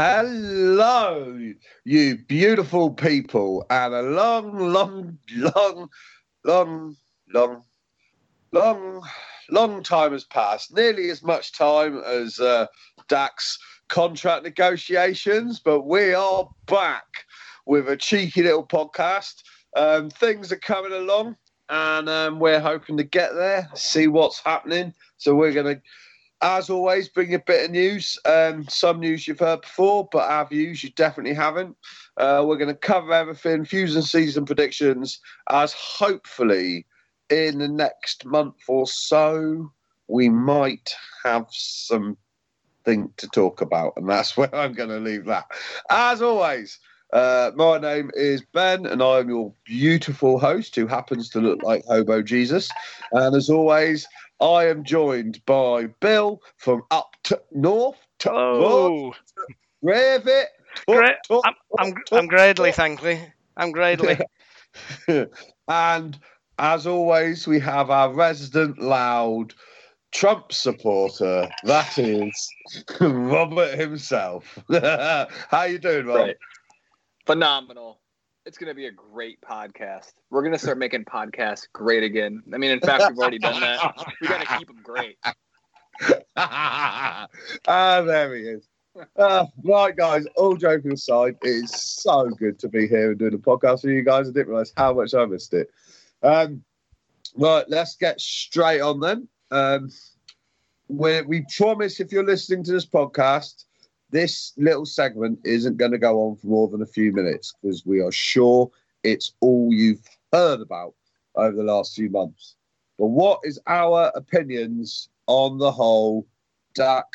Hello, you beautiful people, and a long, long, long, long, long, long, long time has passed. Nearly as much time as uh, Dak's contract negotiations, but we are back with a cheeky little podcast. Um, things are coming along, and um, we're hoping to get there, see what's happening. So we're going to as always, bring a bit of news. Um, some news you've heard before, but our views you definitely haven't. Uh, we're going to cover everything, fusion season predictions, as hopefully in the next month or so we might have something to talk about, and that's where I'm going to leave that. As always. Uh, my name is Ben, and I'm your beautiful host who happens to look like Hobo Jesus. And as always, I am joined by Bill from up to north. To oh, Revit. Great. I'm, I'm, I'm gradely, thankfully. I'm gradely. and as always, we have our resident loud Trump supporter. That is Robert himself. How you doing, Rob? Right. Phenomenal it's going to be a great podcast. We're going to start making podcasts great again. I mean, in fact, we've already done that. We got to keep them great. ah, there he is. Uh, right, guys, all joking aside, it is so good to be here and doing a podcast with you guys. I didn't realize how much I missed it. Um, right, let's get straight on then. Um, we we promise if you're listening to this podcast, this little segment isn't going to go on for more than a few minutes because we are sure it's all you've heard about over the last few months. But what is our opinions on the whole Dak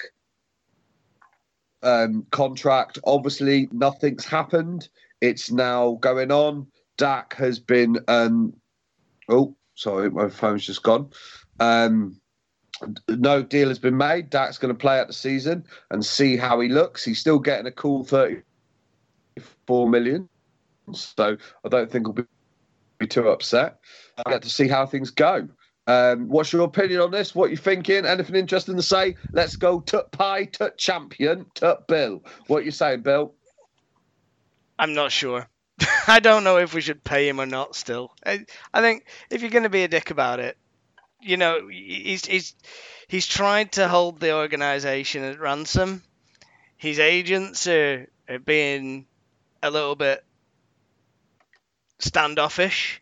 um, contract? Obviously, nothing's happened. It's now going on. Dak has been. Um, oh, sorry, my phone's just gone. Um, no deal has been made. Dak's going to play out the season and see how he looks. He's still getting a cool 34 million. So I don't think he'll be, too upset. I get to see how things go. Um, what's your opinion on this? What you thinking? Anything interesting to say? Let's go tut pie, tut champion, tut Bill. What you saying, Bill? I'm not sure. I don't know if we should pay him or not. Still, I, I think if you're going to be a dick about it, you know, he's he's he's tried to hold the organization at ransom. His agents are, are being a little bit standoffish.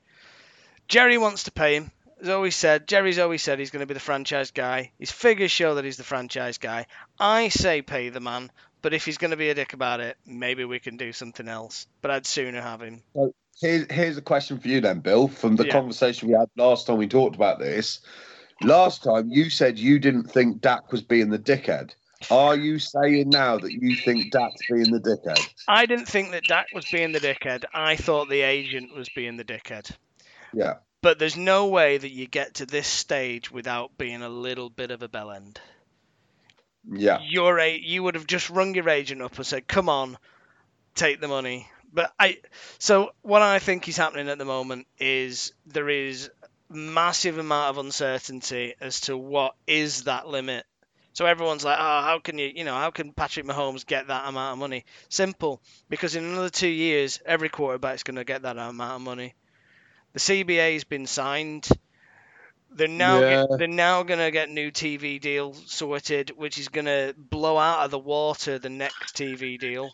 Jerry wants to pay him. As always said, Jerry's always said he's going to be the franchise guy. His figures show that he's the franchise guy. I say pay the man, but if he's going to be a dick about it, maybe we can do something else. But I'd sooner have him. Well, here's, here's a question for you then, Bill. From the yeah. conversation we had last time we talked about this, last time you said you didn't think Dak was being the dickhead. Are you saying now that you think Dak's being the dickhead? I didn't think that Dak was being the dickhead. I thought the agent was being the dickhead. Yeah. But there's no way that you get to this stage without being a little bit of a bellend. Yeah. Your you would have just rung your agent up and said, "Come on, take the money." But I, so what I think is happening at the moment is there is massive amount of uncertainty as to what is that limit. So everyone's like, oh, how can you, you know, how can Patrick Mahomes get that amount of money? Simple, because in another two years, every quarterback's going to get that amount of money. The CBA has been signed. They're now yeah. they're now going to get new TV deal sorted, which is going to blow out of the water the next TV deal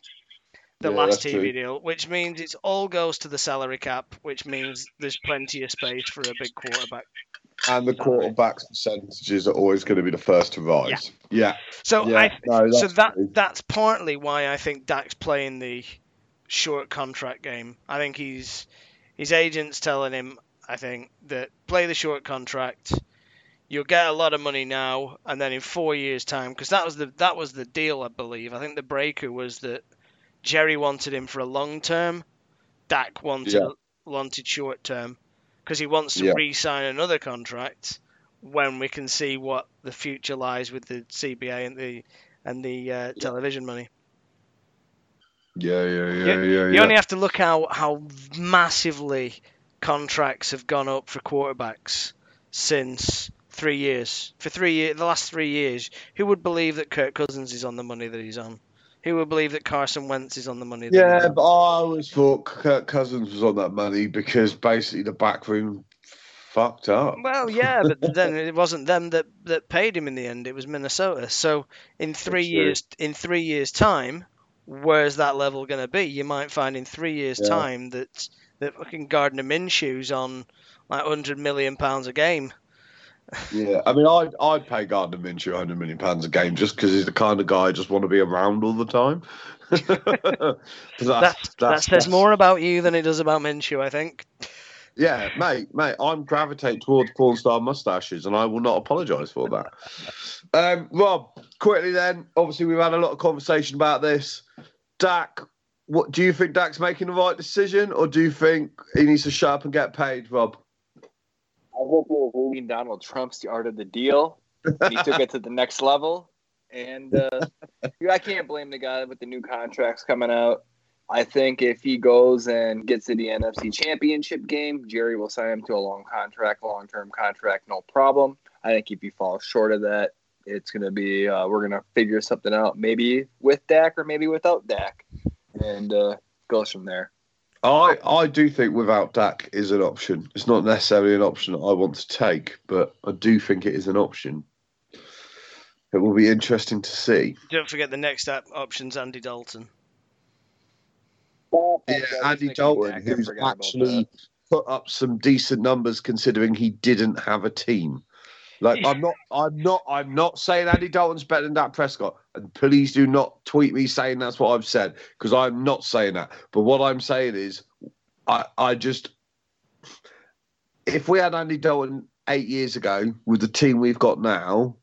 the yeah, last TV true. deal, which means it all goes to the salary cap, which means there's plenty of space for a big quarterback. And the quarterback's percentages are always going to be the first to rise. Yeah. yeah. So yeah. I no, so that true. that's partly why I think Dak's playing the short contract game. I think he's his agent's telling him, I think, that play the short contract. You'll get a lot of money now, and then in four years' time, because that was the that was the deal, I believe. I think the breaker was that Jerry wanted him for a long term. Dak wanted yeah. wanted short term because he wants to yeah. re-sign another contract when we can see what the future lies with the CBA and the and the uh, television money. Yeah, yeah, yeah, you, yeah. You yeah. only have to look how how massively contracts have gone up for quarterbacks since three years. For three years, the last three years, who would believe that Kirk Cousins is on the money that he's on? Who would believe that Carson Wentz is on the money? Yeah, but I always thought Kirk Cousins was on that money because basically the back room fucked up. Well, yeah, but then it wasn't them that, that paid him in the end. It was Minnesota. So in three That's true. years, in three years' time, where's that level going to be? You might find in three years' Yeah. time that that fucking Gardner Minshew's on like hundred million pounds a game. Yeah, I mean, I'd, I'd pay Gardner Minshew 100 million pounds a game just because he's the kind of guy I just want to be around all the time. That that's, that says more about you than it does about Minshew, I think. Yeah, mate, mate, I'm gravitate towards porn star mustaches, and I will not apologise for that. Um, Rob, quickly then. Obviously, we've had a lot of conversation about this. Dak, what do you think Dak's making the right decision, or do you think he needs to shut up and get paid, Rob? I hope we're reading Donald Trump's the art of the deal. He took it to the next level. And uh, I can't blame the guy with the new contracts coming out. I think if he goes and gets to the NFC Championship game, Jerry will sign him to a long contract, long term contract, no problem. I think if he falls short of that, it's going to be, uh, we're going to figure something out, maybe with Dak or maybe without Dak. And uh, goes from there. I, I do think without Dak is an option. It's not necessarily an option I want to take, but I do think it is an option. It will be interesting to see. Don't forget the next op- option's Andy Dalton. Yeah, Andy Dalton, who's actually put up some decent numbers considering he didn't have a team. Like I'm not, I'm not, I'm not saying Andy Dalton's better than Dak Prescott, and please do not tweet me saying that's what I've said because I'm not saying that. But what I'm saying is, I, I just, if we had Andy Dalton eight years ago with the team we've got now,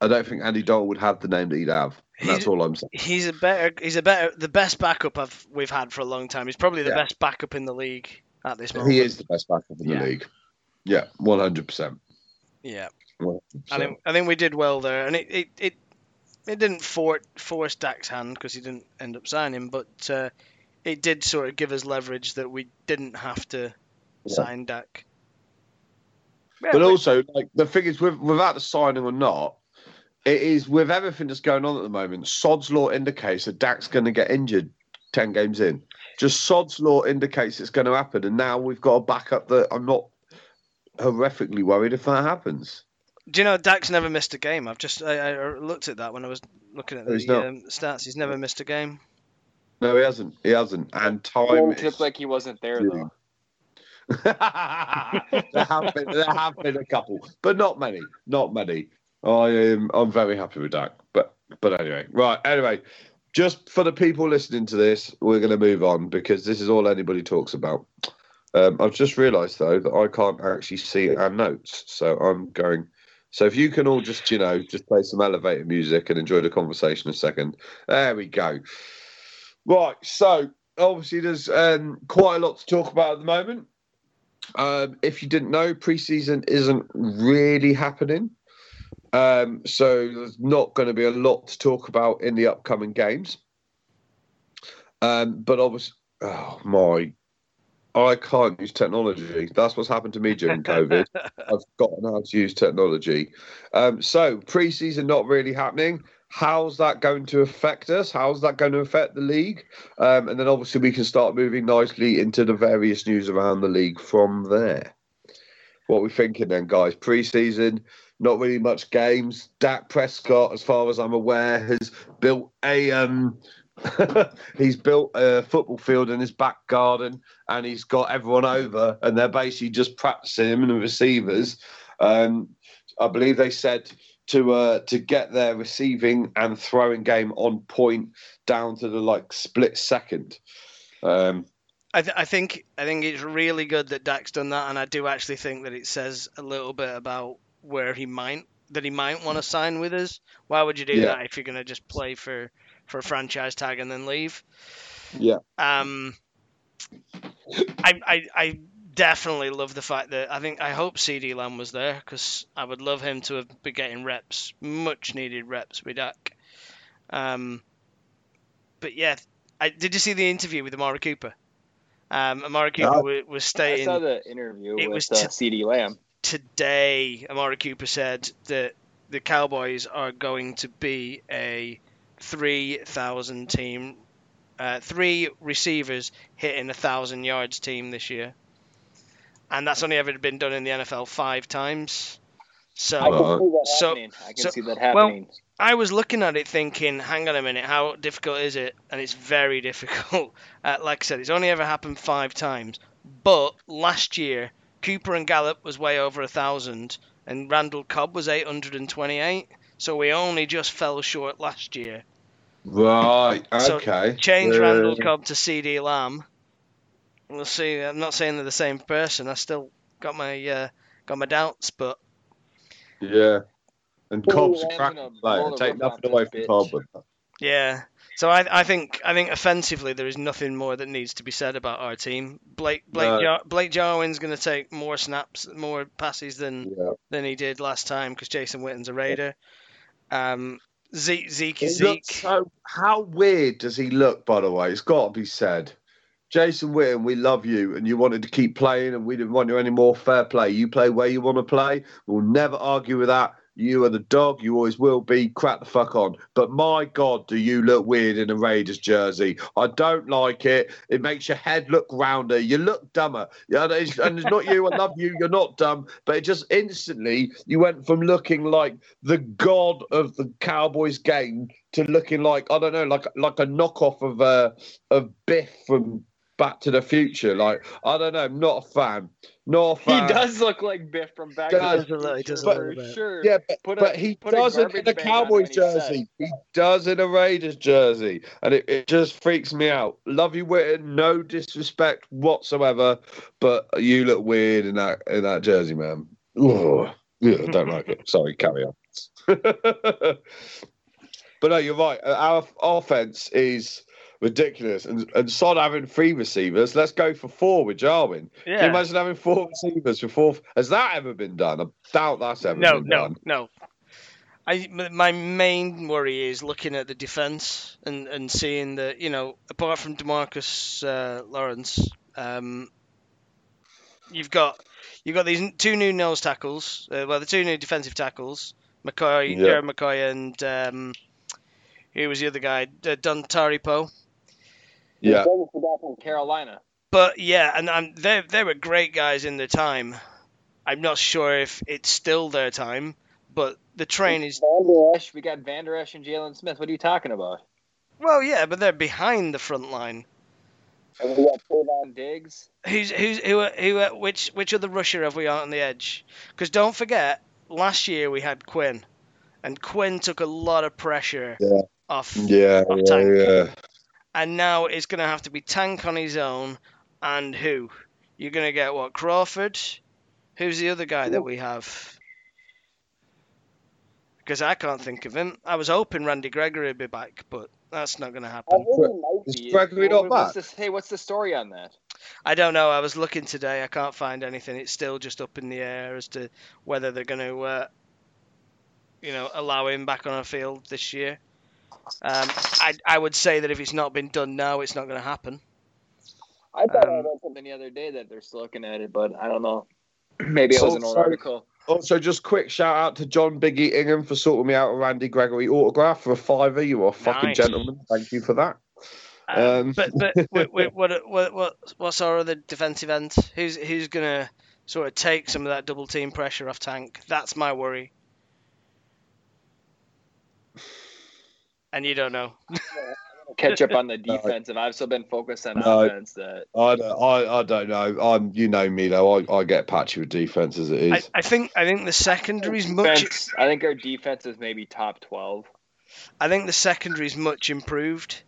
I don't think Andy Dalton would have the name that he'd have. And that's He's- all I'm saying. He's a better. He's a better. The best backup I've we've had for a long time. He's probably the Yeah. best backup in the league at this moment. He is the best backup in the Yeah. league. Yeah, one hundred percent. Yeah. Well, I think I think we did well there, and it it it, it didn't for, force Dak's hand because he didn't end up signing, but uh, it did sort of give us leverage that we didn't have to Yeah. sign Dak. Yeah, but we- also, like the thing is, with, without the signing or not, it is with everything that's going on at the moment. Sod's law indicates that Dak's going to get injured ten games in. Just Sod's law indicates it's going to happen, and now we've got a backup that I'm not horrifically worried if that happens. do you know Dak's never missed a game? I've just I, I looked at that when I was looking at he's the not. um, stats. He's never missed a game. No, he hasn't. He hasn't. And time. Well, it is- looked like he wasn't there, though. there have been there have been a couple, but not many, not many. I am I'm very happy with that. But but anyway, right. Anyway, just for the people listening to this, we're going to move on because this is all anybody talks about. Um, I've just realised though that I can't actually see our notes, so I'm going. So if you can all just you know just play some elevator music and enjoy the conversation a second. There we go. Right. So obviously there's um, quite a lot to talk about at the moment. Um, if you didn't know, preseason isn't really happening. Um, so there's not going to be a lot to talk about in the upcoming games. Um, but obviously, oh my, I can't use technology. That's what's happened to me during COVID. I've forgotten how to use technology. Um, so preseason not really happening. How's that going to affect us? How's that going to affect the league? Um, and then obviously we can start moving nicely into the various news around the league from there. What are we thinking then, guys? Preseason, not really much games. Dak Prescott, as far as I'm aware, has built a um, he's built a football field in his back garden, and he's got everyone over, and they're basically just practicing him and the receivers. Um, I believe they said to uh, to get their receiving and throwing game on point down to the like split second. Um, I, th- I think I think it's really good that Dak's done that, and I do actually think that it says a little bit about where he might that he might want to sign with us. Why would you do Yeah. that if you're going to just play for for a franchise tag and then leave? yeah, Um, I, I I definitely love the fact that I think I hope CeeDee Lamb was there because I would love him to have been getting reps, much needed reps with Dak. Um, but yeah, I, did you see the interview with Amari Cooper? Um, Amari Cooper No. wa- was I stating saw the interview It with was uh, CeeDee Lamb. today, Amari Cooper said that the Cowboys are going to be a three thousand team, uh, three receivers hitting a thousand yards team this year, and that's only ever been done in the NFL five times. So I can see that so- happening. I can so- see that well. I was looking at it thinking, hang on a minute, how difficult is it? And it's very difficult. Uh, like I said, it's only ever happened five times. But last year, Cooper and Gallup was way over a thousand, and Randall Cobb was 828. So we only just fell short last year. Right. So, Okay. Change Yeah. Randall Cobb to CeeDee Lamb. We'll see. I'm not saying they're the same person. I still got my uh, got my doubts, but Yeah. And Well, Cobb's a Lamb's cracking gonna player. Take nothing away from bitch. Cobb. But Yeah. So I, I think I think offensively there is nothing more that needs to be said about our team. Blake Blake No. Jar- Blake Jarwin's going to take more snaps, more passes than yeah. than he did last time because Jason Witten's a Raider. Um, Zeke Zeke is Zeke. so. How weird does he look? By the way, it's got to be said. Jason Witten, we love you, and you wanted to keep playing, and we didn't want you anymore. Fair play. You play where you want to play. We'll never argue with that. You are the dog. You always will be. Crack the fuck on. But my God, do you look weird in a Raiders jersey? I don't like it. It makes your head look rounder. You look dumber. And it's, and it's not you. I love you. You're not dumb. But it just instantly, you went from looking like the god of the Cowboys game to looking like I don't know, like like a knockoff of uh of Biff from Back to the Future. Like I don't know, I'm not a fan. Not a He fan. does look like Biff from back Does to the a he Future does a for sure. Yeah, but, Put a- but he put a doesn't in garbage a Cowboys when he jersey. He does in a Raiders jersey, and it, it just freaks me out. Love you, Witten. No disrespect whatsoever, but you look weird in that in that jersey, man. Ugh. Yeah, I don't like it. Sorry, carry on. but no, you're right. Our offense is ridiculous, and and Sod having three receivers. Let's go for four with Jarwin. Can you imagine having four receivers with four? Has that ever been done? I doubt that's ever No, been no, done. no. I m- my main worry is looking at the defense and, and seeing that you know apart from DeMarcus uh, Lawrence, um, you've got you've got these two new nose tackles. Uh, well, the two new defensive tackles, McCoy, Yeah. Jared McCoy, and um, who was the other guy? Uh, Dontari Poe. Yeah, from Carolina. But yeah, and um, they they were great guys in their time. I'm not sure if it's still their time, but the train is Vander Esch. We got Vander Esch and Jaylon Smith. What are you talking about? well, yeah, but they're behind the front line. And we got Trevon Diggs. Who's who's who who which which other rusher have we on the edge? Because don't forget, last year we had Quinn, and Quinn took a lot of pressure Yeah. off. yeah, Off yeah, tank. yeah. And now it's going to have to be Tank on his own, and who? You're going to get what Crawford? Who's the other guy that we have? Because I can't think of him. I was hoping Randy Gregory would be back, but that's not going to happen. Is Gregory not what's back? the, hey, what's the story on that? I don't know. I was looking today. I can't find anything. It's still just up in the air as to whether they're going to, uh, you know, allow him back on a field this year. Um, I I would say that if it's not been done now, it's not going to happen. I thought I Um, read something the other day that they're still looking at it, but I don't know. Maybe it was an old Also- article. Also, just quick shout out to John Biggie Ingham for sorting me out a Randy Gregory autograph for a fiver. You are a fucking Nice. gentleman. Thank you for that. Um, Um, but but wait, wait, what what what what's our other defensive end? Who's who's going to sort of take some of that double team pressure off Tank? That's my worry. And you don't know. Catch up on the defense, defensive. I've still been focused on No. offense. That I don't, I, I don't know. I'm, you know me though. I, I get patchy with defense as it is. I. I think I think the secondary is much. defense, I think our defense is maybe top twelve. I think the secondary is much improved.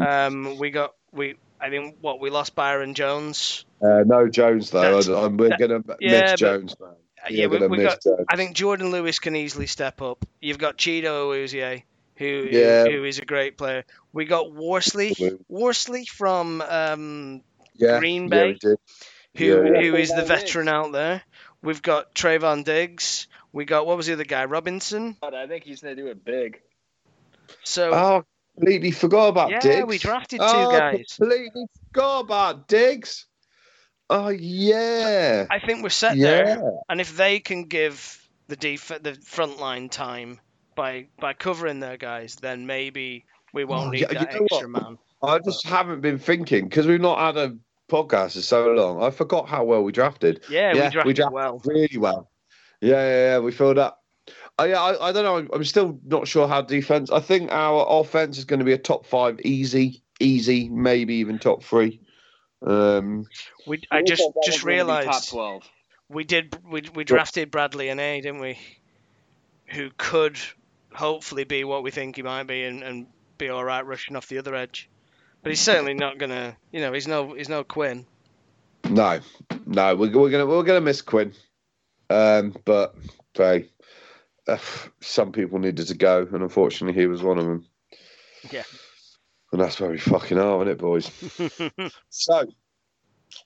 Um, we got we. I think what we lost Byron Jones. Uh, no Jones though. That's- I, I'm, we're that- gonna yeah, miss but- Jones, man. Uh, Yeah, yeah, we're we, miss got. Jones. I think Jourdan Lewis can easily step up. You've got Cheeto Uzie, who Yeah. who is a great player. We got Worsley, Worsley from um, yeah, Green Bay. we did. who Yeah, who is the veteran out there. We've got Trevon Diggs. We got what was the other guy? Robinson. But I think he's gonna do it big. So Oh, completely forgot about yeah, Diggs. we drafted two oh, guys. Completely forgot about Diggs. Oh yeah. I think we're set yeah. there. And if they can give the def- the front line time, by by covering their guys, then maybe we won't Oh, need yeah, you that extra what? man. I just haven't been thinking because we've not had a podcast in so long. I forgot how well we drafted. Yeah, Yeah, we drafted we drafted well. really well. Yeah, yeah, yeah. We filled up. Oh, yeah, I, I don't know. I'm still not sure how defense. I think our offense is going to be a top five, easy, easy, maybe even top three. Um, We I just just top realised twelve. we did we we drafted Bradlee Anae, didn't we? Who could hopefully be what we think he might be and, and be all right rushing off the other edge. But he's certainly not gonna. You know, he's no he's no Quinn. no, no, we're, we're gonna we're gonna miss Quinn. Um, but hey, uh, some people needed to go, and unfortunately, he was one of them. Yeah. And that's where we fucking are, isn't it, boys? So,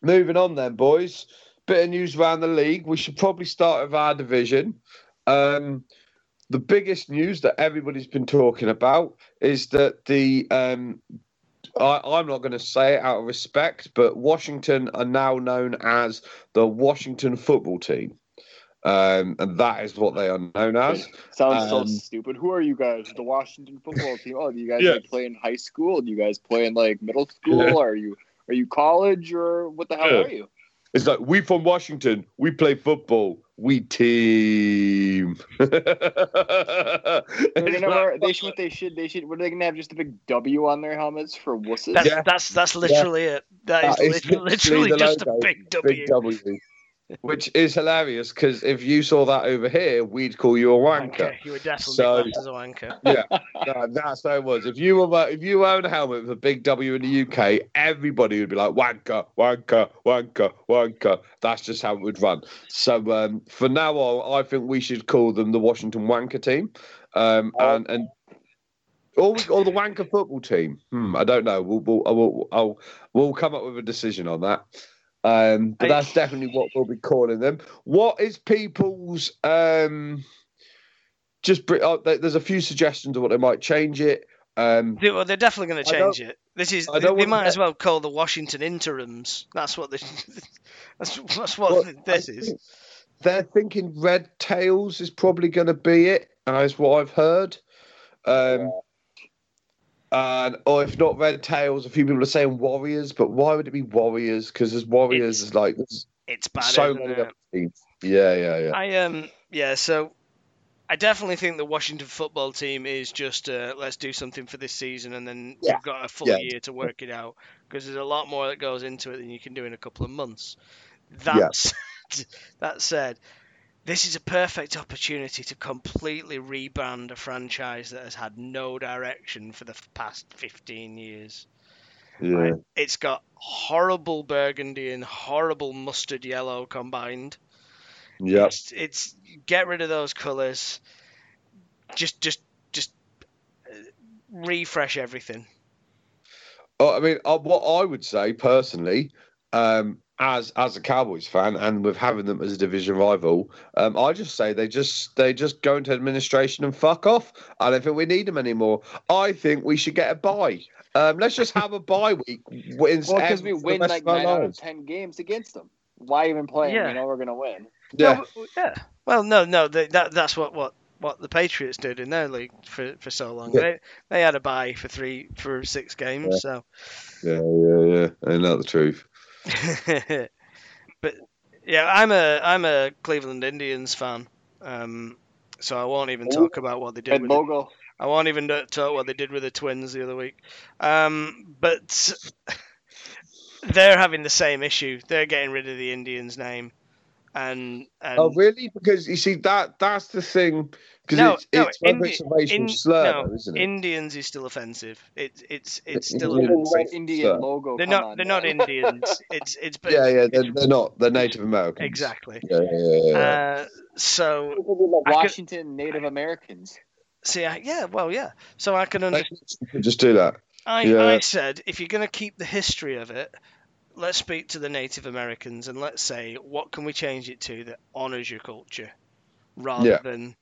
moving on then, boys. Bit of news around the league. We should probably start with our division. Um, the biggest news that everybody's been talking about is that the um, I, I'm not going to say it out of respect, but Washington are now known as the Washington Football Team, um, and that is what they are known as. Sounds so Um, stupid. Who are you guys? The Washington football team. Oh, do you guys Yeah. like play in high school? Do you guys play in like middle school? Yeah. Are you are you college or what the hell Yeah. are you? It's like we from Washington, we play football, we team. They, never, like- they should. What they should. They should. What are they gonna have? Just a big W on their helmets for wusses? That's Yeah. that's that's literally it. That uh, is That is lit- literally, the just a big W. Big W. Which is hilarious because if you saw that over here, we'd call you a wanker. Okay, you were definitely So- classed as a wanker. No, that's how it was. If you were if you own a helmet with a big W in the UK, everybody would be like wanker, wanker, wanker, wanker. That's just how it would run. So um, for now on, I think we should call them the Washington Wanker Team, um, and and or, we, or the Wanker Football Team. Hmm, I don't know. We'll we'll, we'll, I'll, we'll come up with a decision on that. Um, but that's definitely what we'll be calling them. What is people's um, just oh, there's a few suggestions of what they might change it. Um, They- Well, they're definitely going to change it. This is they, they might as well call the Washington interims. That's what this. That's that's what Well, this is. They're thinking Red Tails is probably going to be it, as what I've heard. Um, and or if not Red Tails, a few people are saying Warriors, but why would it be Warriors? Because there's Warriors It's- is like there's It's bad. so many other teams. Yeah, yeah, yeah. I um yeah, so I definitely think the Washington football team is just uh, let's do something for this season and then Yeah. we've got a full Yeah. year to work it out because there's a lot more that goes into it than you can do in a couple of months. Yeah. That's that said, this is a perfect opportunity to completely rebrand a franchise that has had no direction for the past 15 years. yeah. Right? It's got horrible burgundy and horrible mustard yellow combined. Yeah. It's, it's get rid of those colours. Just just just uh, refresh everything. Oh, I mean, uh, what I would say personally, um, as as a Cowboys fan, and with having them as a division rival, um, I just say they just they just go into administration and fuck off. I don't think we need them anymore. I think we should get a bye. Um, let's just have a bye week. w- Well, because we win like of our nine out of ten games against them. Why even play 'em? Yeah. We know we're gonna win. Yeah, Well, yeah. Well, no, no. They, that that's what, what what the Patriots did in their league for, for so long. Yeah. They they had a bye for three for six games. So, yeah, yeah, yeah. Ain't that the truth? but yeah, I'm a I'm a Cleveland Indians fan. Um, so I won't even talk about what they did Ed with the, I won't even talk what they did with the Twins the other week. Um, but they're having the same issue. They're getting rid of the Indians name, and and Oh, really? Because you see that that's the thing. Because No, it's, no, it's Indi- it's a racial in- slur, no, isn't it? Indians is still offensive. It's it's it's It- still it- Even offensive. Indian logo. They're not on, they're not. Indians. It's it's but yeah, yeah. They're, they're not. They're Native Americans. exactly. Yeah, yeah, yeah. yeah. Uh, so I could- Washington Native Americans. see, I, yeah, well, yeah. So I can understand. Just do that. I, Yeah. I said if you're going to keep the history of it, let's speak to the Native Americans and let's say what can we change it to that honors your culture, rather Yeah. than,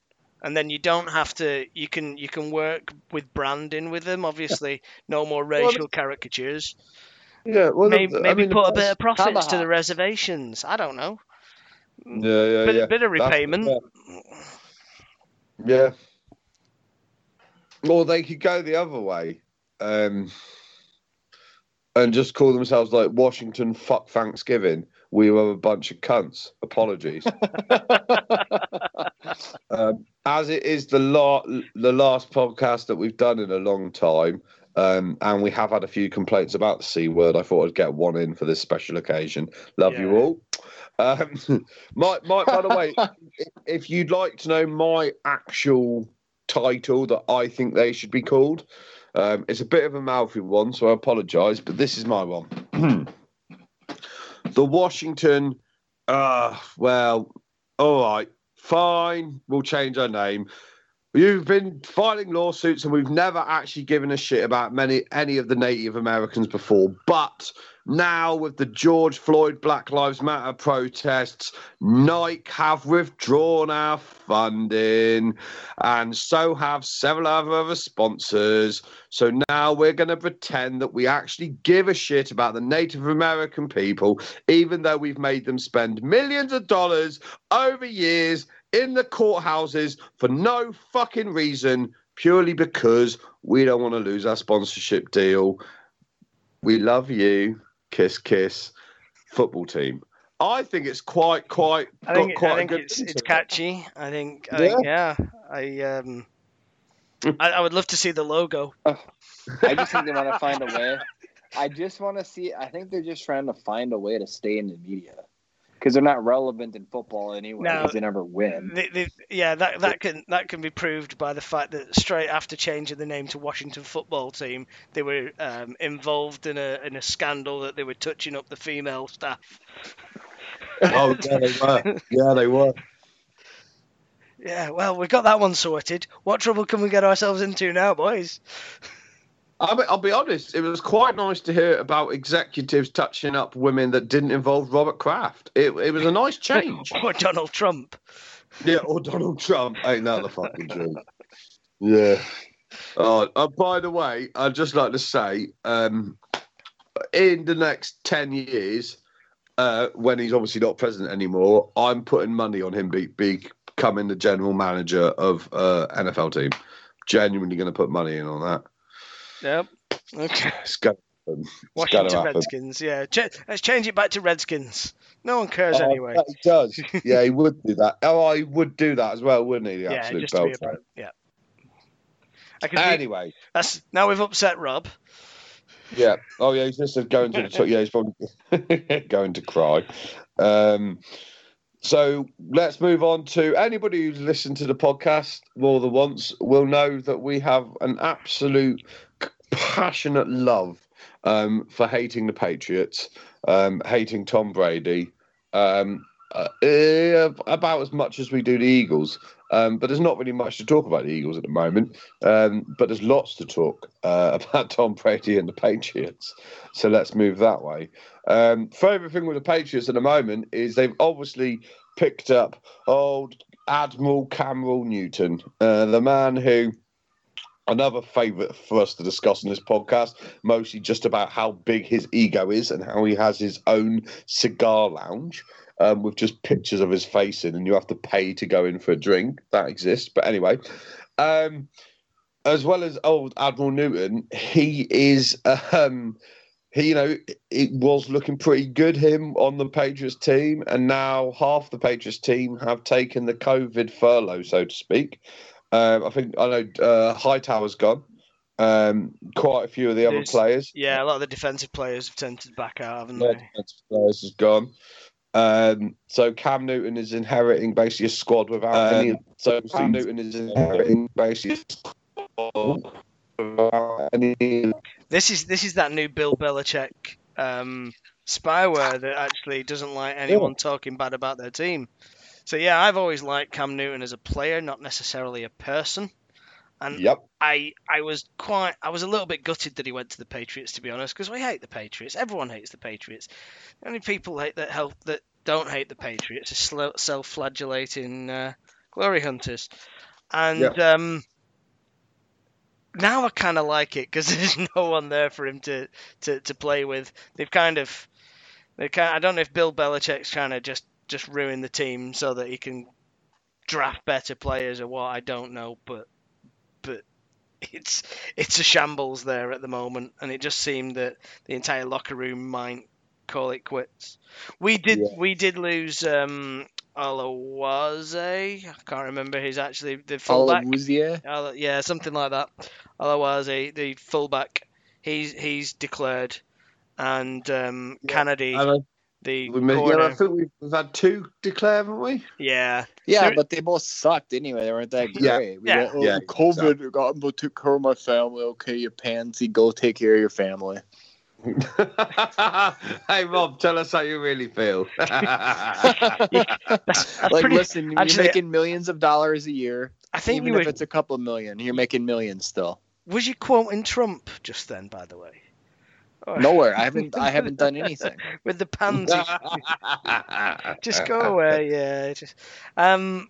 and then you don't have to. You can you can work with branding with them. Obviously, no more racial caricatures. Yeah, well, maybe the- maybe mean, put a bit of profits to the reservations. I don't know. Yeah, yeah, bit, yeah. bit of That's- repayment. Yeah. Or they could go the other way um, and just call themselves like Washington Fuck Thanksgiving. We were a bunch of cunts. Apologies. um, as it is the, la- the last podcast that we've done in a long time, um, and we have had a few complaints about the C word, I thought I'd get one in for this special occasion. Love you all. Um, my, my, by the way, if you'd like to know my actual title that I think they should be called, um, it's a bit of a mouthy one, so I apologise, but this is my one. the Washington, uh, well, all right, fine, we'll change our name. You've been filing lawsuits, and we've never actually given a shit about many any of the Native Americans before. But now, with the George Floyd Black Lives Matter protests, Nike have withdrawn our funding, and so have several other sponsors. So now we're going to pretend that we actually give a shit about the Native American people, even though we've made them spend millions of dollars over years in the courthouses for no fucking reason, purely because we don't want to lose our sponsorship deal. We love you, kiss, kiss, football team. I think it's quite, quite, I got think, quite I a think good it's it's catchy. I think, I think yeah. I um, I, I would love to see the logo. I just think they want to find a way. I just want to see. I think they're just trying to find a way to stay in the media because they're not relevant in football anyway. No. Because they never win. The, the, yeah, that that can that can be proved by the fact that straight after changing the name to Washington Football Team, they were um, involved in a in a scandal that they were touching up the female staff. Oh, yeah, they were. Yeah, they were. Yeah, well, we've got that one sorted. What trouble can we get ourselves into now, boys? I mean, I'll be honest. It was quite nice to hear about executives touching up women that didn't involve Robert Kraft. It, it was a nice change. Or Donald Trump. yeah, or Donald Trump. Ain't that the fucking truth? Yeah. Oh, uh, by the way, I'd just like to say, um, in the next ten years, uh, when he's obviously not president anymore, I'm putting money on him be, becoming the general manager of uh, NFL team. Genuinely going to put money in on that. Yep. Okay. It's going to happen. Washington. Redskins. Yeah. Ch- let's change it back to Redskins. No one cares Oh, anyway. He does. Yeah, he would do that. Oh, he would do that as well, wouldn't he? The yeah, absolute just to be belter. about. Yeah. I can see, Anyway, that's now we've upset Rob. yeah. Oh, yeah. He's just going to. the yeah, he's probably going to cry. Um, so let's move on to anybody who's listened to the podcast more than once will know that we have an absolute passionate love um, for hating the Patriots, um, hating Tom Brady, um, uh, eh, about as much as we do the Eagles. Um, but there's not really much to talk about the Eagles at the moment. Um, but there's lots to talk uh, about Tom Brady and the Patriots. So let's move that way. Um, favorite thing with the Patriots at the moment is they've obviously picked up old Admiral Cameron Newton, uh, the man who another favourite for us to discuss in this podcast, mostly just about how big his ego is and how he has his own cigar lounge um, with just pictures of his face in, and you have to pay to go in for a drink. That exists, but anyway. Um, as well as old Admiral Newton, he is um, he you know it was looking pretty good him on the Patriots team, and now half the Patriots team have taken the COVID furlough, so to speak. Um, I think I know uh, Hightower's gone. Um, quite a few of the other players. Yeah, a lot of the defensive players have tended to back out, haven't they? defensive players has gone. Um, so Cam Newton is inheriting basically a squad without any. So Cam Newton is inheriting basically a squad without any. This is this is that new Bill Belichick um, spyware that actually doesn't like anyone talking bad about their team. So yeah, I've always liked Cam Newton as a player, not necessarily a person. And Yep. I I was quite I was a little bit gutted that he went to the Patriots to be honest because we hate the Patriots. Everyone hates the Patriots. The only people hate that help that don't hate the Patriots are self-flagellating uh, glory hunters. And um, now I kind of like it because there's no one there for him to, to, to play with. They've kind of they kind I don't know if Bill Belichick's trying to just just ruin the team so that he can draft better players or what I don't know, but but it's it's a shambles there at the moment, and it just seemed that the entire locker room might call it quits. We did Yeah. we did lose um Alawaze. I can't remember his actually the fullback. Alawuzie. Ala- yeah, something like that. Alawaze, the fullback, he's he's declared, and um, Yeah. Kennedy, I, the we, yeah, corner. I think we've, we've had two declare, haven't we? yeah, Yeah, So- but they both sucked anyway. They weren't that Yeah. great. We Yeah. got, oh, Yeah, COVID I got to take care of my family. Okay, you pansy, go take care of your family. hey Rob, tell us how you really feel. that's, that's like, pretty. listen, actually- you're making millions of dollars a year. I think Even you if were. it's a couple of million, you're making millions still. Was you quoting Trump just then, by the way? Or- Nowhere. I haven't. I haven't done anything. with the pansy. just go away, yeah. Just um.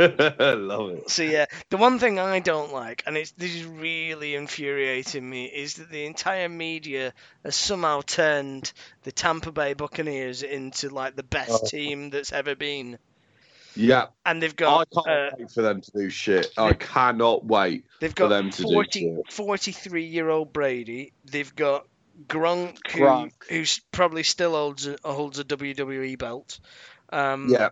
Love it. So yeah, the one thing I don't like, and it's this is really infuriating me, is that the entire media has somehow turned the Tampa Bay Buccaneers into like the best Oh. team that's ever been, Yeah, and they've got. I got can't uh, wait for them to do shit. I cannot wait. they've for got them to do shit. 43 year old Brady. They've got Gronk, who, who's probably still holds a, holds a WWE belt. Um, Yeah.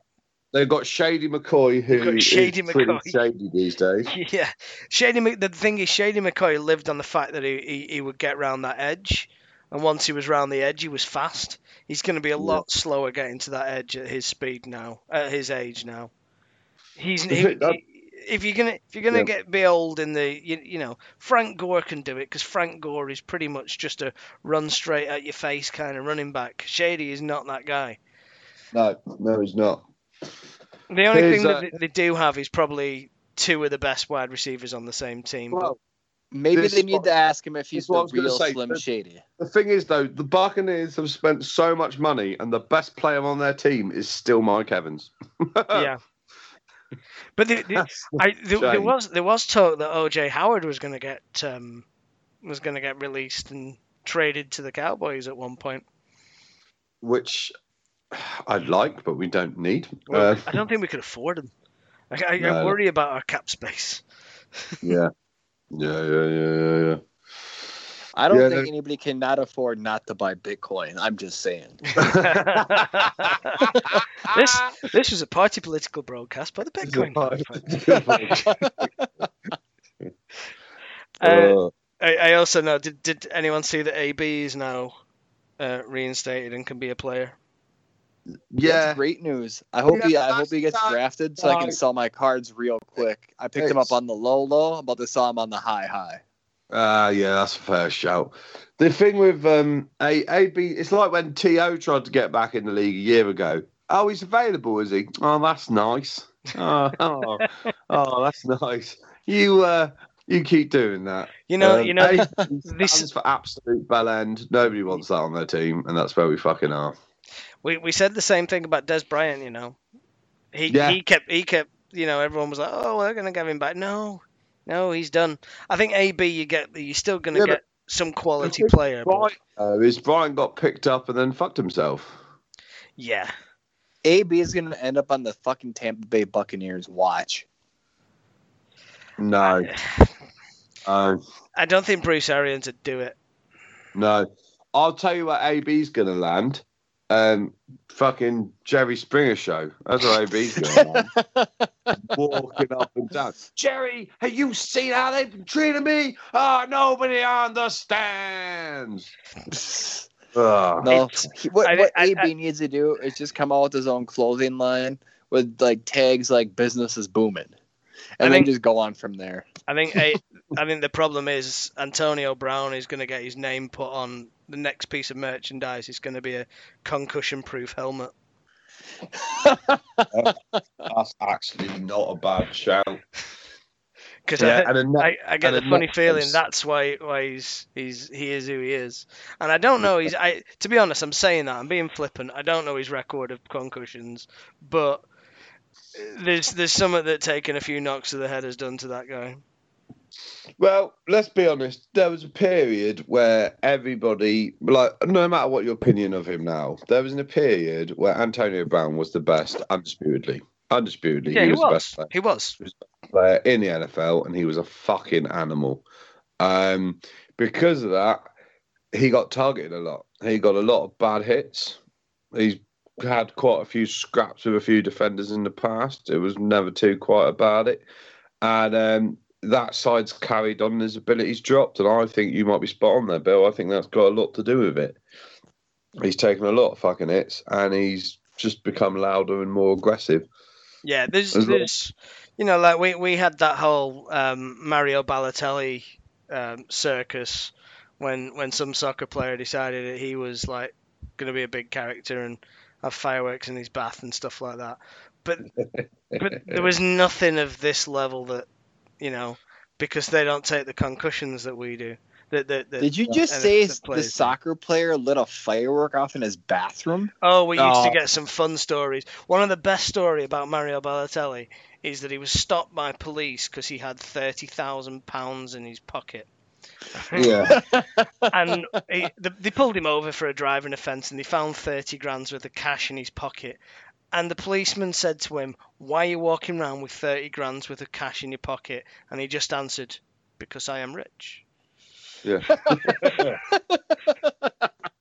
They've got Shady McCoy, who They've is Shady pretty shady these days. Yeah, Shady. The thing is, Shady McCoy lived on the fact that he, he, he would get round that edge, and once he was round the edge, he was fast. He's going to be a Yeah. lot slower getting to that edge at his speed now, at his age now. He's he- if you're gonna if you're gonna Yeah. get be old in the you, you know Frank Gore can do it because Frank Gore is pretty much just a run straight at your face kind of running back. Shady is not that guy. No, no, he's not. The only Here's, thing that uh, they- they do have is probably two of the best wide receivers on the same team. Well, Maybe This they need what- to ask him if he's this is what the was gonna real say. Slim The- Shady. the thing is, though, the Buccaneers have spent so much money, and the best player on their team is still Mike Evans. yeah. But the, the, I, there, there was there was talk that OJ Howard was going to get um, was going to get released and traded to the Cowboys at one point. which I'd like, but we don't need. Well, Uh, I don't think we could afford him. I, I, No. I worry about our cap space. yeah, yeah, yeah, yeah, yeah. I don't Yeah, think anybody cannot afford not to buy Bitcoin. I'm just saying. this this was a party political broadcast by the Bitcoin. Uh, Uh, I, I also know. Did, did anyone see that AB is now uh, reinstated and can be a player? yeah, That's great news. I hope he. I hope he gets that's- drafted so I can sell my cards real quick. I picked him up on the low low. I'm about to sell him on the high high. Ah, yeah, that's a fair shout. The thing with um, a AB, it's like when To tried to get back in the league a year ago. Oh, he's available, is he? Oh, that's nice. Oh, oh, oh that's nice. You, uh, you keep doing that. You know, Um, you know. AB this- is for absolute bell end. Nobody wants that on their team, and that's where we fucking are. We we said the same thing about Dez Bryant, you know. He Yeah. he kept he kept you know everyone was like, oh, we're gonna give him back. No, no, he's done. I think AB you get you're still gonna Yeah, get some quality thing- player. But, uh, is Brian got picked up and then fucked himself? yeah, AB is gonna end up on the fucking Tampa Bay Buccaneers watch. No, uh, I don't think Bruce Arians would do it. no. I'll tell you what AB's gonna land. Um, fucking Jerry Springer show. That's what AB's going on. Walking up and down. Jerry, have you seen how they've been treating me? Oh, nobody understands. Ugh. No, It's- he- what, I- what I- AB needs to do is just come out with his own clothing line with like tags like "business is booming," I and then just go on from there. I think I think the problem is Antonio Brown is going to get his name put on the next piece of merchandise. is going to be a concussion-proof helmet. Oh, that's actually not a bad shout. Because Yeah, I, I, I get the a funny feeling that's why why he's he's he is who he is, and I don't know. He's I to be honest, I'm saying that I'm being flippant. I don't know his record of concussions, but there's there's something that taking a few knocks to the head has done to that guy. Well, let's be honest. There was a period where everybody, like, no matter what your opinion of him now, there was a period where Antonio Brown was the best, undisputedly. Undisputedly, Yeah, he he was, the best player. He was. player in the NFL, and he was a fucking animal. Um, because of that, he got targeted a lot. He got a lot of bad hits. He's had quite a few scraps with a few defenders in the past. It was never too quiet about it, and um, that side's carried on. His abilities dropped, and I think you might be spot on there, Bill. I think that's got a lot to do with it. He's taken a lot of fucking hits, and he's just become louder and more aggressive. Yeah, there's, As there's, you know, like we, we had that whole um, Mario Balotelli um, circus when when some soccer player decided that he was like going to be a big character and have fireworks in his bath and stuff like that. But but there was nothing of this level that, you know, because they don't take the concussions that we do. That, that, that Did you uh, just say the the players do. soccer player lit a firework off in his bathroom? Oh, we used to Oh. get some fun stories. One of the best story about Mario Balotelli is that he was stopped by police because he had thirty thousand pounds in his pocket, Yeah, and he, the, they pulled him over for a driving offence, and they found thirty grand's worth of cash in his pocket. And the policeman said to him, "Why are you walking around with thirty grand's worth of cash in your pocket?" And he just answered, "Because I am rich." yeah.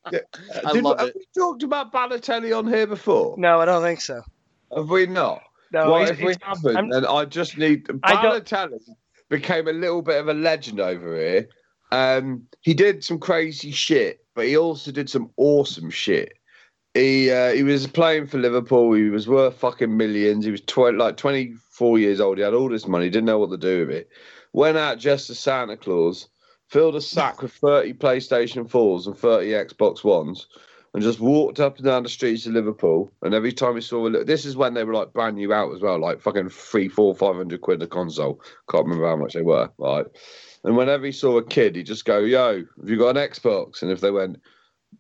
I Did- love have it. we talked about Balotelli on here before? No, I don't think so. Have we not? No, well, he's- if we haven't, I'm- then I just need. I don't- Balotelli became a little bit of a legend over here. Um, he did some crazy shit, but he also did some awesome shit. He uh, he was playing for Liverpool. He was worth fucking millions. He was tw- like twenty four years old. He had all this money. Didn't know what to do with it. Went out just as Santa Claus, filled a sack with thirty PlayStation fours and thirty Xbox Ones, and just walked up and down the streets of Liverpool. And every time he saw a little, this is when they were like brand new out as well, like fucking three, four, five hundred quid a console. Can't remember how much they were, right? And whenever he saw a kid, he'd just go, "Yo, have you got an Xbox?" And if they went,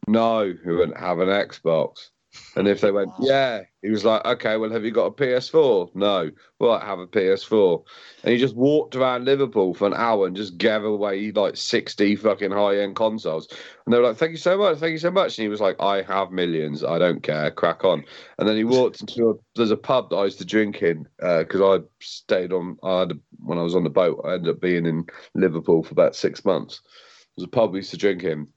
"No," he wouldn't have an Xbox. And if they went, "Yeah," he was like, "Okay, well, have you got a PS4?" No, well, have a PS4. And he just walked around Liverpool for an hour and just gave away like sixty fucking high end consoles. And they were like, "Thank you so much, thank you so much." And he was like, "I have millions. I don't care. Crack on." And then he walked into a there's a pub that I used to drink in uh, because I stayed on. I had, when I was on the boat, I ended up being in Liverpool for about six months. There's a pub we used to drink in.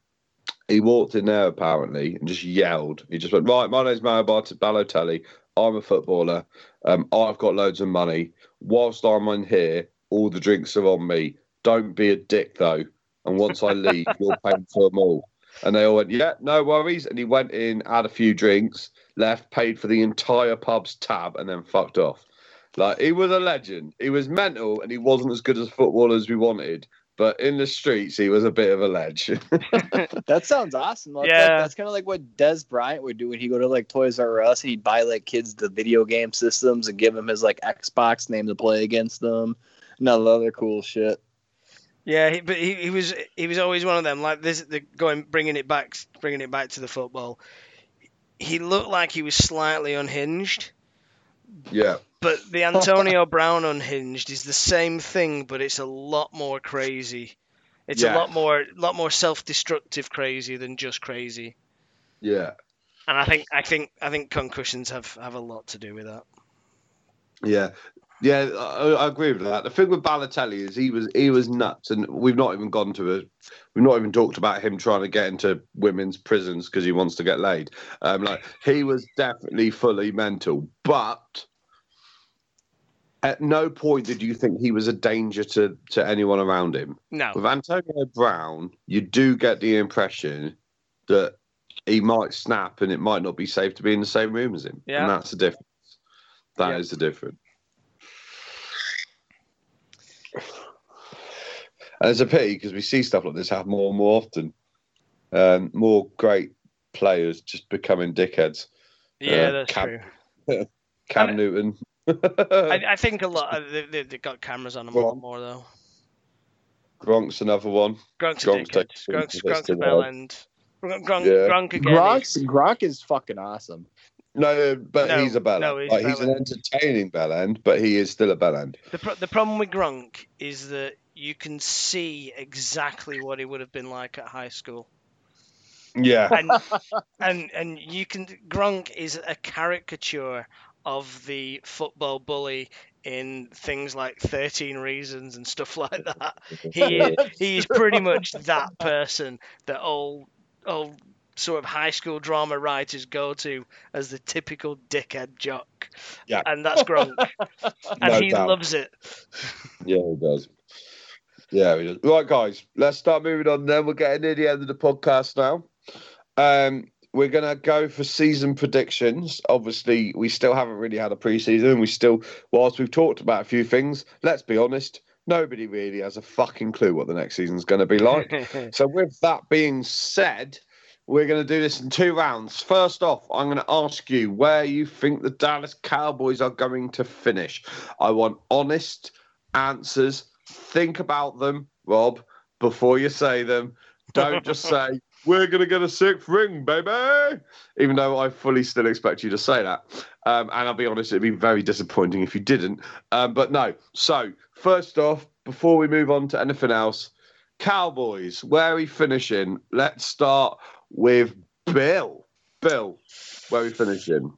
He walked in there apparently and just yelled. He just went, "Right, my name's Mario Bart- Balotelli. I'm a footballer. Um, I've got loads of money. Whilst I'm in here, all the drinks are on me. Don't be a dick though. And once I leave, you're paying for them all." And they all went, "Yeah, no worries." And he went in, had a few drinks, left, paid for the entire pub's tab, and then fucked off. Like he was a legend. He was mental, and he wasn't as good as a footballer as we wanted. But in the streets, he was a bit of a ledge. That sounds awesome. Like, Yeah. that- that's kind of like what Dez Bryant would do when he go to like Toys R Us and he'd buy like kids the video game systems and give them his like Xbox name to play against them and all the other cool shit. Yeah, he, but he, he was he was always one of them. Like this, the, going bringing it back, bringing it back to the football. He looked like he was slightly unhinged, yeah, but the Antonio Brown unhinged is the same thing, but it's a lot more crazy. It's a lot more, lot more self-destructive crazy than just crazy. yeah, And I think, I think, I think concussions have have a lot to do with that. yeah, yeah. I, I agree with that. The thing with Balotelli is he was he was nuts, and we've not even gone to a, we've not even talked about him trying to get into women's prisons because he wants to get laid. Um, like he was definitely fully mental, but. At no point did you think he was a danger to, to anyone around him. No, With Antonio Brown, you do get the impression that he might snap and it might not be safe to be in the same room as him. Yeah. And that's the difference. That is Yeah. the difference. And it's a pity because we see stuff like this happen more and more often. Um, more great players just becoming dickheads. yeah, uh, that's Cam- true. Cam And- Newton. I, I think a lot. Of, they, they, they've got cameras on them a lot more though. Gronk's another one. Gronk's a dickhead. taking Gronk's, Gronk's a in bell end. Gronk, Gronk, Yeah. Gronk again. Gronk's, is- Gronk is fucking awesome. No, but No, he's a bell no, he's Like, he's an entertaining bell end, but he is still a bell end. The, pro- the problem with Gronk is that you can see exactly what he would have been like at high school, Yeah. and and and you can Gronk is a caricature of the football bully in things like 13 Reasons and stuff like that. He he's pretty much that person that all all sort of high school drama writers go to as the typical dickhead jock. Yeah. And that's Gronk. and No he doubt. loves it. Yeah, he does. Yeah, he does. Right, guys, let's start moving on then. We're getting near the end of the podcast now. Um, we're going to go for season predictions. Obviously, we still haven't really had a preseason. We still, whilst we've talked about a few things, let's be honest, nobody really has a fucking clue what the next season's going to be like. So, with that being said, we're going to do this in two rounds. First off, I'm going to ask you where you think the Dallas Cowboys are going to finish. I want honest answers. Think about them, Rob, before you say them. Don't just say, we're going to get a sixth ring, baby. Even though I fully still expect you to say that. Um, and I'll be honest, it'd be very disappointing if you didn't. Um, but no. So, first off, before we move on to anything else, Cowboys, where are we finishing? Let's start with Bill. Bill, where are we finishing?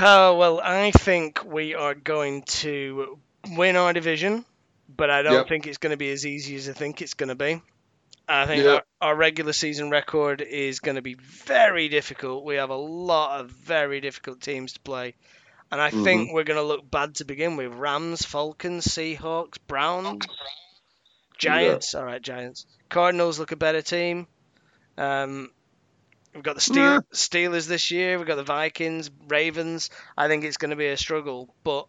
Oh, well, I think we are going to win our division, but I don't Yep. think it's going to be as easy as I think it's going to be. I think Yeah. our, our regular season record is going to be very difficult. We have a lot of very difficult teams to play. And I think we're going to look bad to begin with. Rams, Falcons, Seahawks, Browns, Giants. All right, Giants. Cardinals look a better team. Um, we've got the Steel, Steelers this year. We've got the Vikings, Ravens. I think it's going to be a struggle, but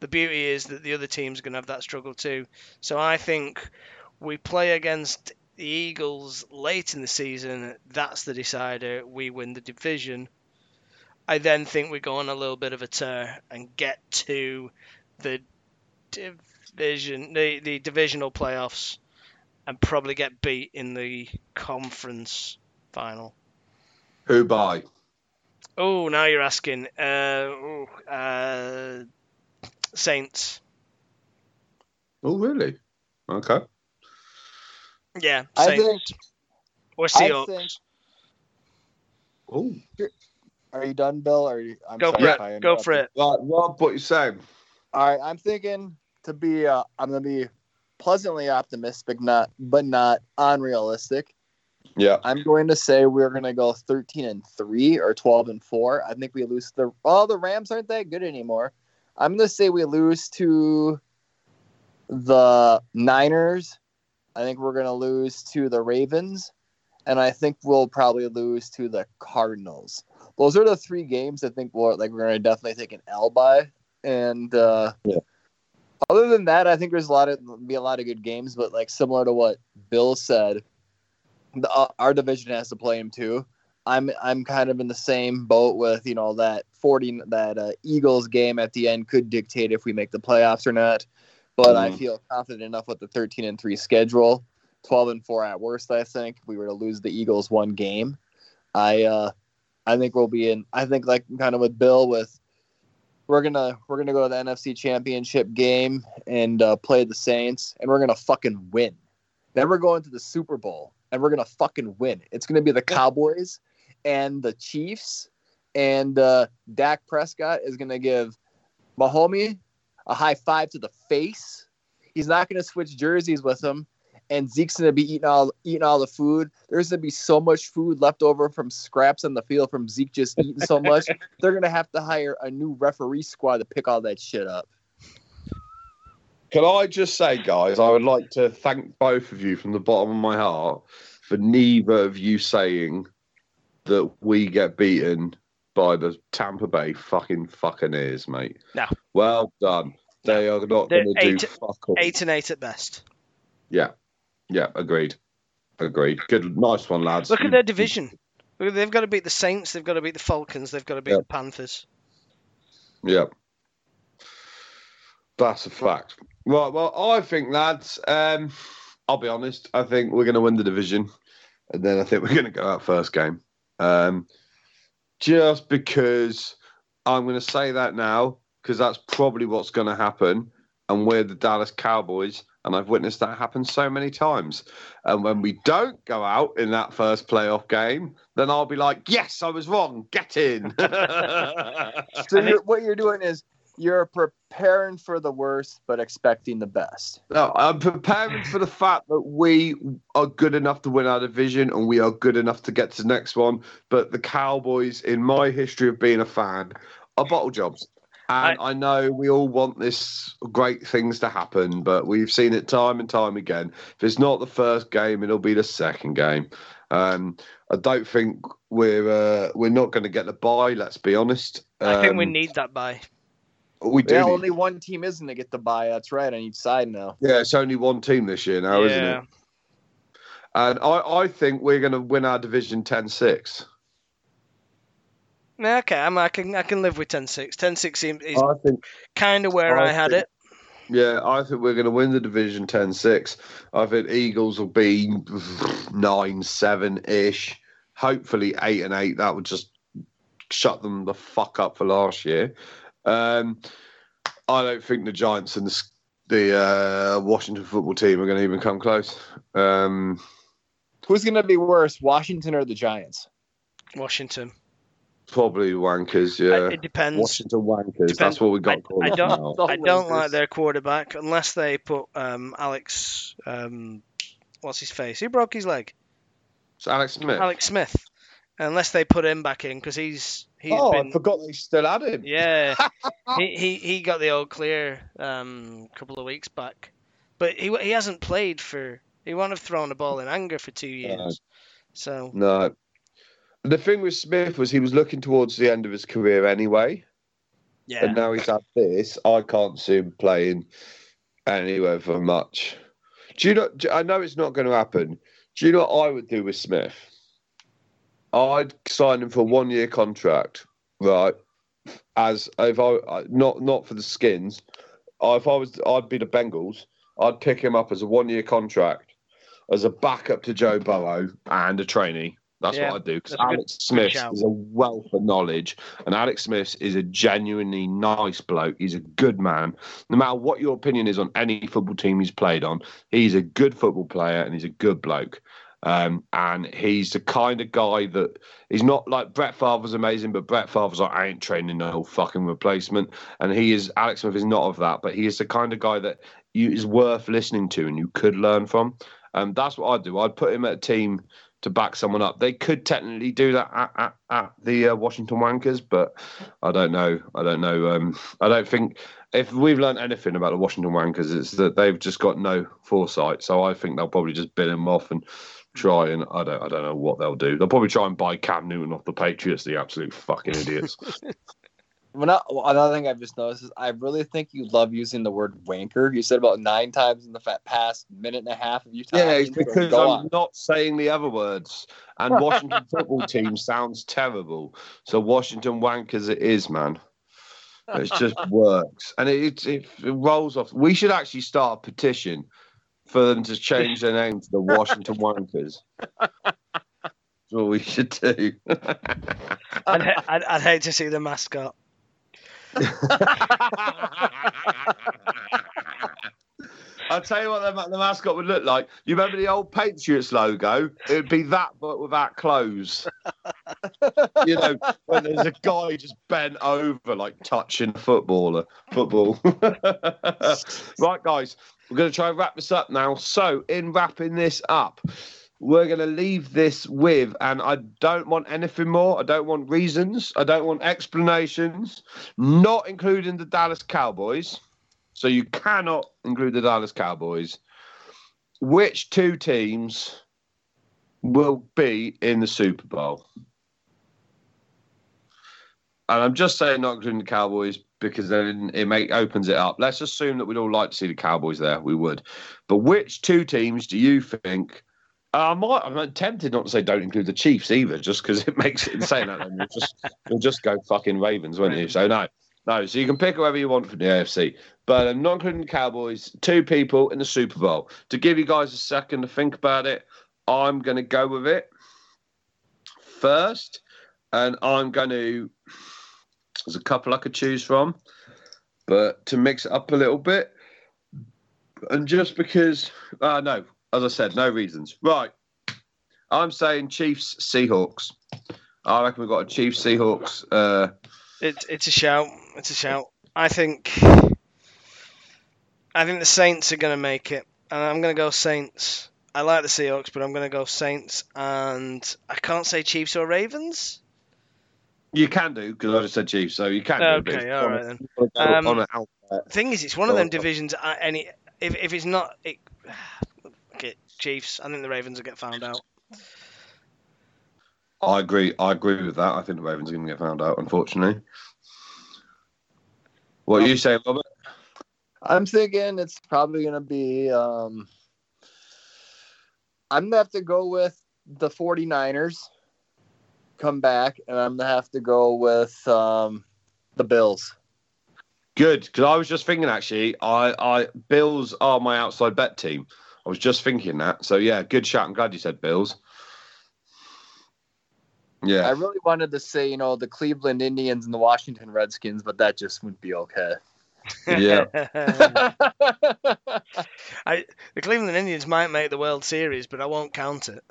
the beauty is that the other teams going to have that struggle too. So I think we play against the Eagles late in the season. That's the decider. We win the division. I then think we go on a little bit of a tear and get to the division, the, the divisional playoffs, and probably get beat in the conference final. Who by? Oh, now you're asking. Uh, ooh, uh, Saints. Oh, really? Okay. Yeah, I Saints. think. or Seahawks. Oh, Are you done, Bill? Or are you, I'm Go sorry for it. I Go for interrupted. it. right, Rob, what you saying? All right, I'm thinking to be. Uh, I'm gonna be pleasantly optimistic, not but not unrealistic. Yeah. I'm going to say we're going to go 13 and 3 or 12 and 4. I think we lose the oh the Rams aren't that good anymore. I'm going to say we lose to the Niners. I think we're going to lose to the Ravens and I think we'll probably lose to the Cardinals. Those are the three games I think we're like we're going to definitely take an L by and uh Yeah. Other than that, I think there's a lot of be a lot of good games, but like similar to what Bill said, the, uh, our division has to play him too. I'm I'm kind of in the same boat with you know that 40 that uh, Eagles game at the end could dictate if we make the playoffs or not. But I Mhm. feel confident enough with the 13 and 3 schedule, 12 and 4 at worst I think if we were to lose the Eagles one game. I uh I think we'll be in I think like kind of with Bill with we're gonna we're gonna go to the NFC Championship game and uh, play the Saints, and we're gonna fucking win. Then we're going to the Super Bowl, and we're gonna fucking win. It's gonna be the Cowboys and the Chiefs, and uh, Dak Prescott is gonna give Mahomie a high five to the face. He's not gonna switch jerseys with him, and Zeke's gonna be eating all eating all the food. There's gonna be so much food left over from scraps on the field from Zeke just eating so much. They're gonna have to hire a new referee squad to pick all that shit up. Can I just say, guys, I would like to thank both of you from the bottom of my heart for neither of you saying that we get beaten by the Tampa Bay fucking fucking ears, mate. No. Well done. They are not going to do fuck all. Eight and eight at best. Yeah. Yeah, agreed. Agreed. Good, nice one, lads. Look at their division. They've got to beat the Saints. They've got to beat the Falcons. They've got to beat Yeah. the Panthers. Yeah. That's a fact. Right. Well, I think, lads, um, I'll be honest. I think we're going to win the division. And then I think we're going to go out first game. Um, just because I'm going to say that now, because that's probably what's going to happen. And we're the Dallas Cowboys. And I've witnessed that happen so many times. And when we don't go out in that first playoff game, then I'll be like, yes, I was wrong. Get in. So what you're doing is you're preparing for the worst but expecting the best. No, I'm preparing for the fact that we are good enough to win our division and we are good enough to get to the next one. But the Cowboys, in my history of being a fan, are bottle jobs. And I, know we all want this great things to happen, but we've seen it time and time again. If it's not the first game, it'll be the second game. Um, I don't think we're uh, we're not going to get the buy. Let's be honest. I think we Um, need that bye. We do. Yeah, need- only one team isn't to get the bye. That's right on each side now. yeah, it's only one team this year now, isn't it? And I, I think we're going to win our division 10-6. Yeah, Okay, I'm, I can I can live with 10-6. 10-6 seems is I think kind of where I, I had think- it. Yeah, I think we're going to win the division 10 6. I think Eagles will be 9 7 ish. Hopefully 8 and 8. That would just shut them the fuck up for last year. Um, I don't think the Giants and the, the uh, Washington football team are going to even come close. Um, Who's going to be worse, Washington or the Giants? Washington. probably Wankers, I- yeah. it depends. Washington Wankers. Depends. That's what we got I- called I don't- I don't like their quarterback unless they put um, Alex. Um, what's his face? Who broke his leg? It's Alex Smith. Alex Smith. Unless they put him back in because he's he's oh, been I forgot they still had him. yeah he, he he got the all clear um a couple of weeks back, but he he hasn't played for he won't have thrown a ball in anger for two years. So No. The thing with Smith was he was looking towards the end of his career anyway, yeah, and now he's had this. I can't see him playing anywhere for much. Do you know? I know it's not going to happen. Do you know what I would do with Smith? I'd sign him for a one-year contract, right? As if I I- not not for the skins. Uh, if I was, I'd be the Bengals. I'd pick him up as a one-year contract, as a backup to Joe Burrow and a trainee. That's Yeah, what I'd do because good- Alex Smith is a wealth of knowledge, and Alex Smith is a genuinely nice bloke. He's a good man. No matter what your opinion is on any football team he's played on, he's a good football player and he's a good bloke. Um, and he's the kind of guy that he's not like Brett Favre's amazing, but Brett Favre's like I ain't training no fucking replacement. And he is Alex Smith is not of that, but he is the kind of guy that you is worth listening to and you could learn from. Um, that's what I'd do. I'd put him at a team to back someone up. They could technically do that at, at, at the uh, Washington Wankers, but I don't know. I don't know. Um, I don't think if we've learned anything about the Washington Wankers, it's that they've just got no foresight. So I think they'll probably just bin him off and try and I don't I don't know what they'll do. They'll probably try and buy Cam Newton off the Patriots, the absolute fucking idiots. When I, another thing I've just noticed is I really think you love using the word wanker. You said about nine times in the past minute and a half of you talking. yeah, it's because I'm on. not saying the other words. And Washington football team sounds terrible. So Washington Wankers it is, man. It just works. And it, it, it rolls off. We should actually start a petition for them to change their name to the Washington Wankers. That's what we should do. I'd, ha- I'd, I'd hate to see the mascot. I'll tell you what the, the mascot would look like. You remember the old Patriots logo? It would be that, but without clothes. you know, when there's a guy just bent over, like touching a footballer, football. right, guys, we're going to try and wrap this up now. So, in wrapping this up, we're going to leave this with, and I don't want anything more. I don't want reasons. I don't want explanations, not including the Dallas Cowboys. So you cannot include the Dallas Cowboys. Which two teams will be in the Super Bowl? And I'm just saying not including the Cowboys because then it make, opens it up. Let's assume that we'd all like to see the Cowboys there. We would. But which two teams do you think? Uh, I might, I'm tempted not to say don't include the Chiefs either, just because it makes it insane. then we'll just we'll just go fucking Ravens, won't you? So no, no. So you can pick whoever you want from the AFC, but I'm not including the Cowboys. Two people in the Super Bowl. To give you guys a second to think about it, I'm going to go with it first, and I'm going to. There's a couple I could choose from, but to mix it up a little bit, and just because, uh, no, as I said, no reasons. Right. I'm saying Chiefs Seahawks. I reckon we've got a Chiefs Seahawks. Uh, It's it's a shout. It's a shout. I think. I think the Saints are going to make it, and I'm going to go Saints. I like the Seahawks, but I'm going to go Saints, and I can't say Chiefs or Ravens. You can do because I just said Chiefs, so you can. do, but Okay, if all you right wanna- then. you Um, on thing is, it's one of them divisions. I- Any if if it's not, it, okay, Chiefs. I think the Ravens will get found out. I agree. I agree with that. I think the Ravens are going to get found out, unfortunately. What are you saying, Robert? I'm thinking it's probably going to be. Um, I'm going to have to go with the 49ers come back, and I'm going to have to go with um, the Bills. Good, because I was just thinking actually, I, I Bills are my outside bet team. I was just thinking that. So yeah, good shot. I'm glad you said Bills. Yeah, I really wanted to say, you know, the Cleveland Indians and the Washington Redskins, but that just wouldn't be okay. Yeah. I, the Cleveland Indians might make the World Series, but I won't count it.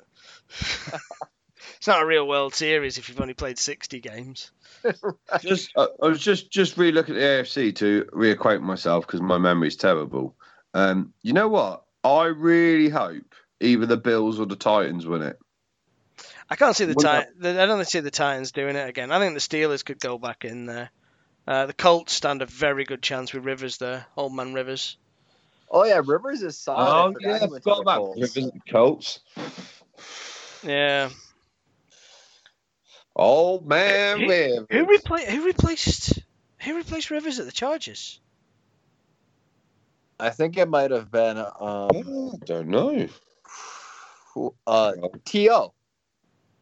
it's not a real World Series if you've only played 60 games. just uh, I was just just re looking at the AFC to reacquaint myself because my memory's terrible. Um, you know what? I really hope either the Bills or the Titans win it. I can't see the Titans. I don't see the Titans doing it again. I think the Steelers could go back in there. Uh, the Colts stand a very good chance with Rivers there, Old Man Rivers. oh, yeah, Rivers is solid. Oh yeah, I forgot he went to forgot the about Rivers and Colts. Yeah. Old man Who- Rivers. Who, repla- who replaced who replaced Rivers at the Chargers? I think it might have been um, I don't know. who- uh, T.O.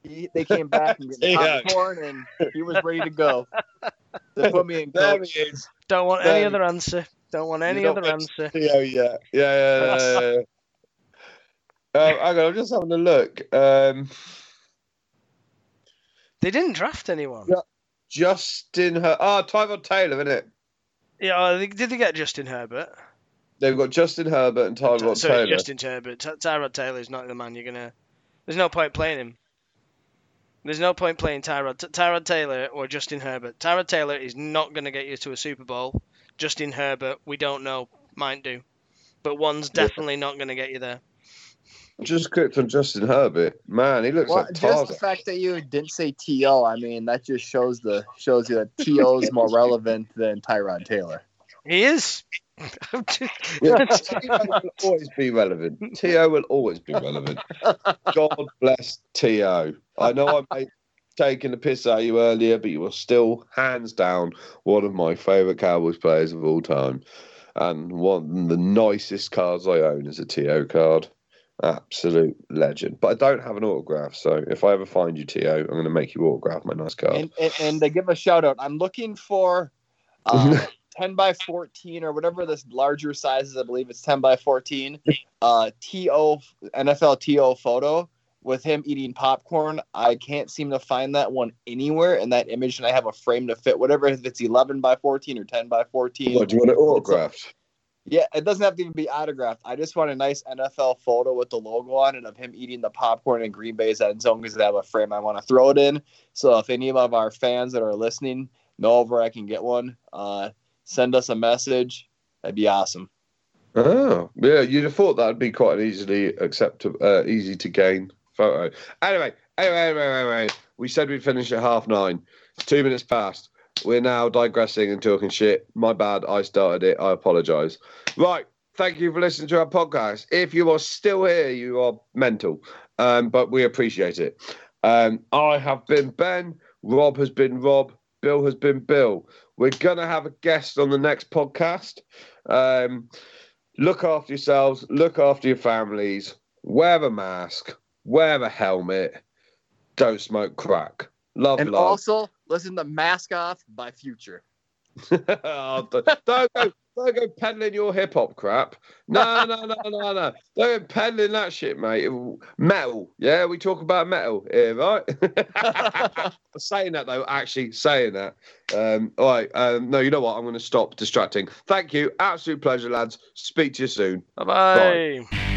He, they came back and T.O. got popcorn, and he was ready to go. They put me in coach. Don't want any other answer. Don't want any don't other mix- answer. Yeah, yeah, yeah, yeah. yeah, yeah. Um, hang on, I'm just having a look. Um, They didn't draft anyone. Yeah. Justin, Her- ah, Tyrod Taylor, isn't it? Yeah, they- did they get Justin Herbert? They've got Justin Herbert and Tyrod so Taylor. Justin Herbert. Ty- Tyrod Taylor's not the man you're gonna. There's no point playing him. There's no point playing Tyrod. T- Tyrod Taylor or Justin Herbert. Tyrod Taylor is not gonna get you to a Super Bowl. Justin Herbert, we don't know, might do, but one's Yeah. definitely not gonna get you there. Just clicked on Justin Herbert. Man, he looks Well, like just the fact that you didn't say T.O. I mean, that just shows the shows you that T.O. is more relevant than Tyrod Taylor. He is. Yeah, T.O. will always be relevant. T.O. will always be relevant. God bless T.O. I know I made taking the piss out of you earlier, but you were still hands down one of my favourite Cowboys players of all time. And one of the nicest cards I own is a T.O. card. Absolute legend. But I don't have an autograph, so if I ever find you, T.O., I'm going to make you autograph my nice card. And, and and to give a shout out, I'm looking for uh, 10 by 14 or whatever this larger size is. I believe it's 10 by 14. Uh, TO NFL TO photo with him eating popcorn. I can't seem to find that one anywhere in that image, and I have a frame to fit whatever if it's 11 by 14 or 10 by 14. What, do you want it autographed? Yeah, it doesn't have to even be autographed. I just want a nice NFL photo with the logo on it of him eating the popcorn in Green Bay's end zone because I have a frame I want to throw it in. So if any of our fans that are listening know where I can get one, uh, send us a message. That'd be awesome. Oh, yeah, you'd have thought that'd be quite an easily acceptable, uh, easy to gain photo. Anyway, anyway, anyway, anyway, we said we'd finish at half nine. Two minutes past. We're now digressing and talking shit. My bad. I started it. I apologise. Right. Thank you for listening to our podcast. If you are still here, you are mental, um, but we appreciate it. Um, I have been Ben. Rob has been Rob. Bill has been Bill. We're gonna have a guest on the next podcast. Um, look after yourselves, look after your families, wear a mask, wear a helmet, don't smoke crack. Love And love. also, listen to Mask Off by Future. Oh, don't, don't go, don't go peddling your hip hop crap. No, no, no, no, no. Don't go peddling that shit, mate. Metal. Yeah, we talk about metal here, right? saying that though, actually saying that. Um, all right. Um, no, you know what? I'm going to stop distracting. Thank you. Absolute pleasure, lads. Speak to you soon. Bye bye.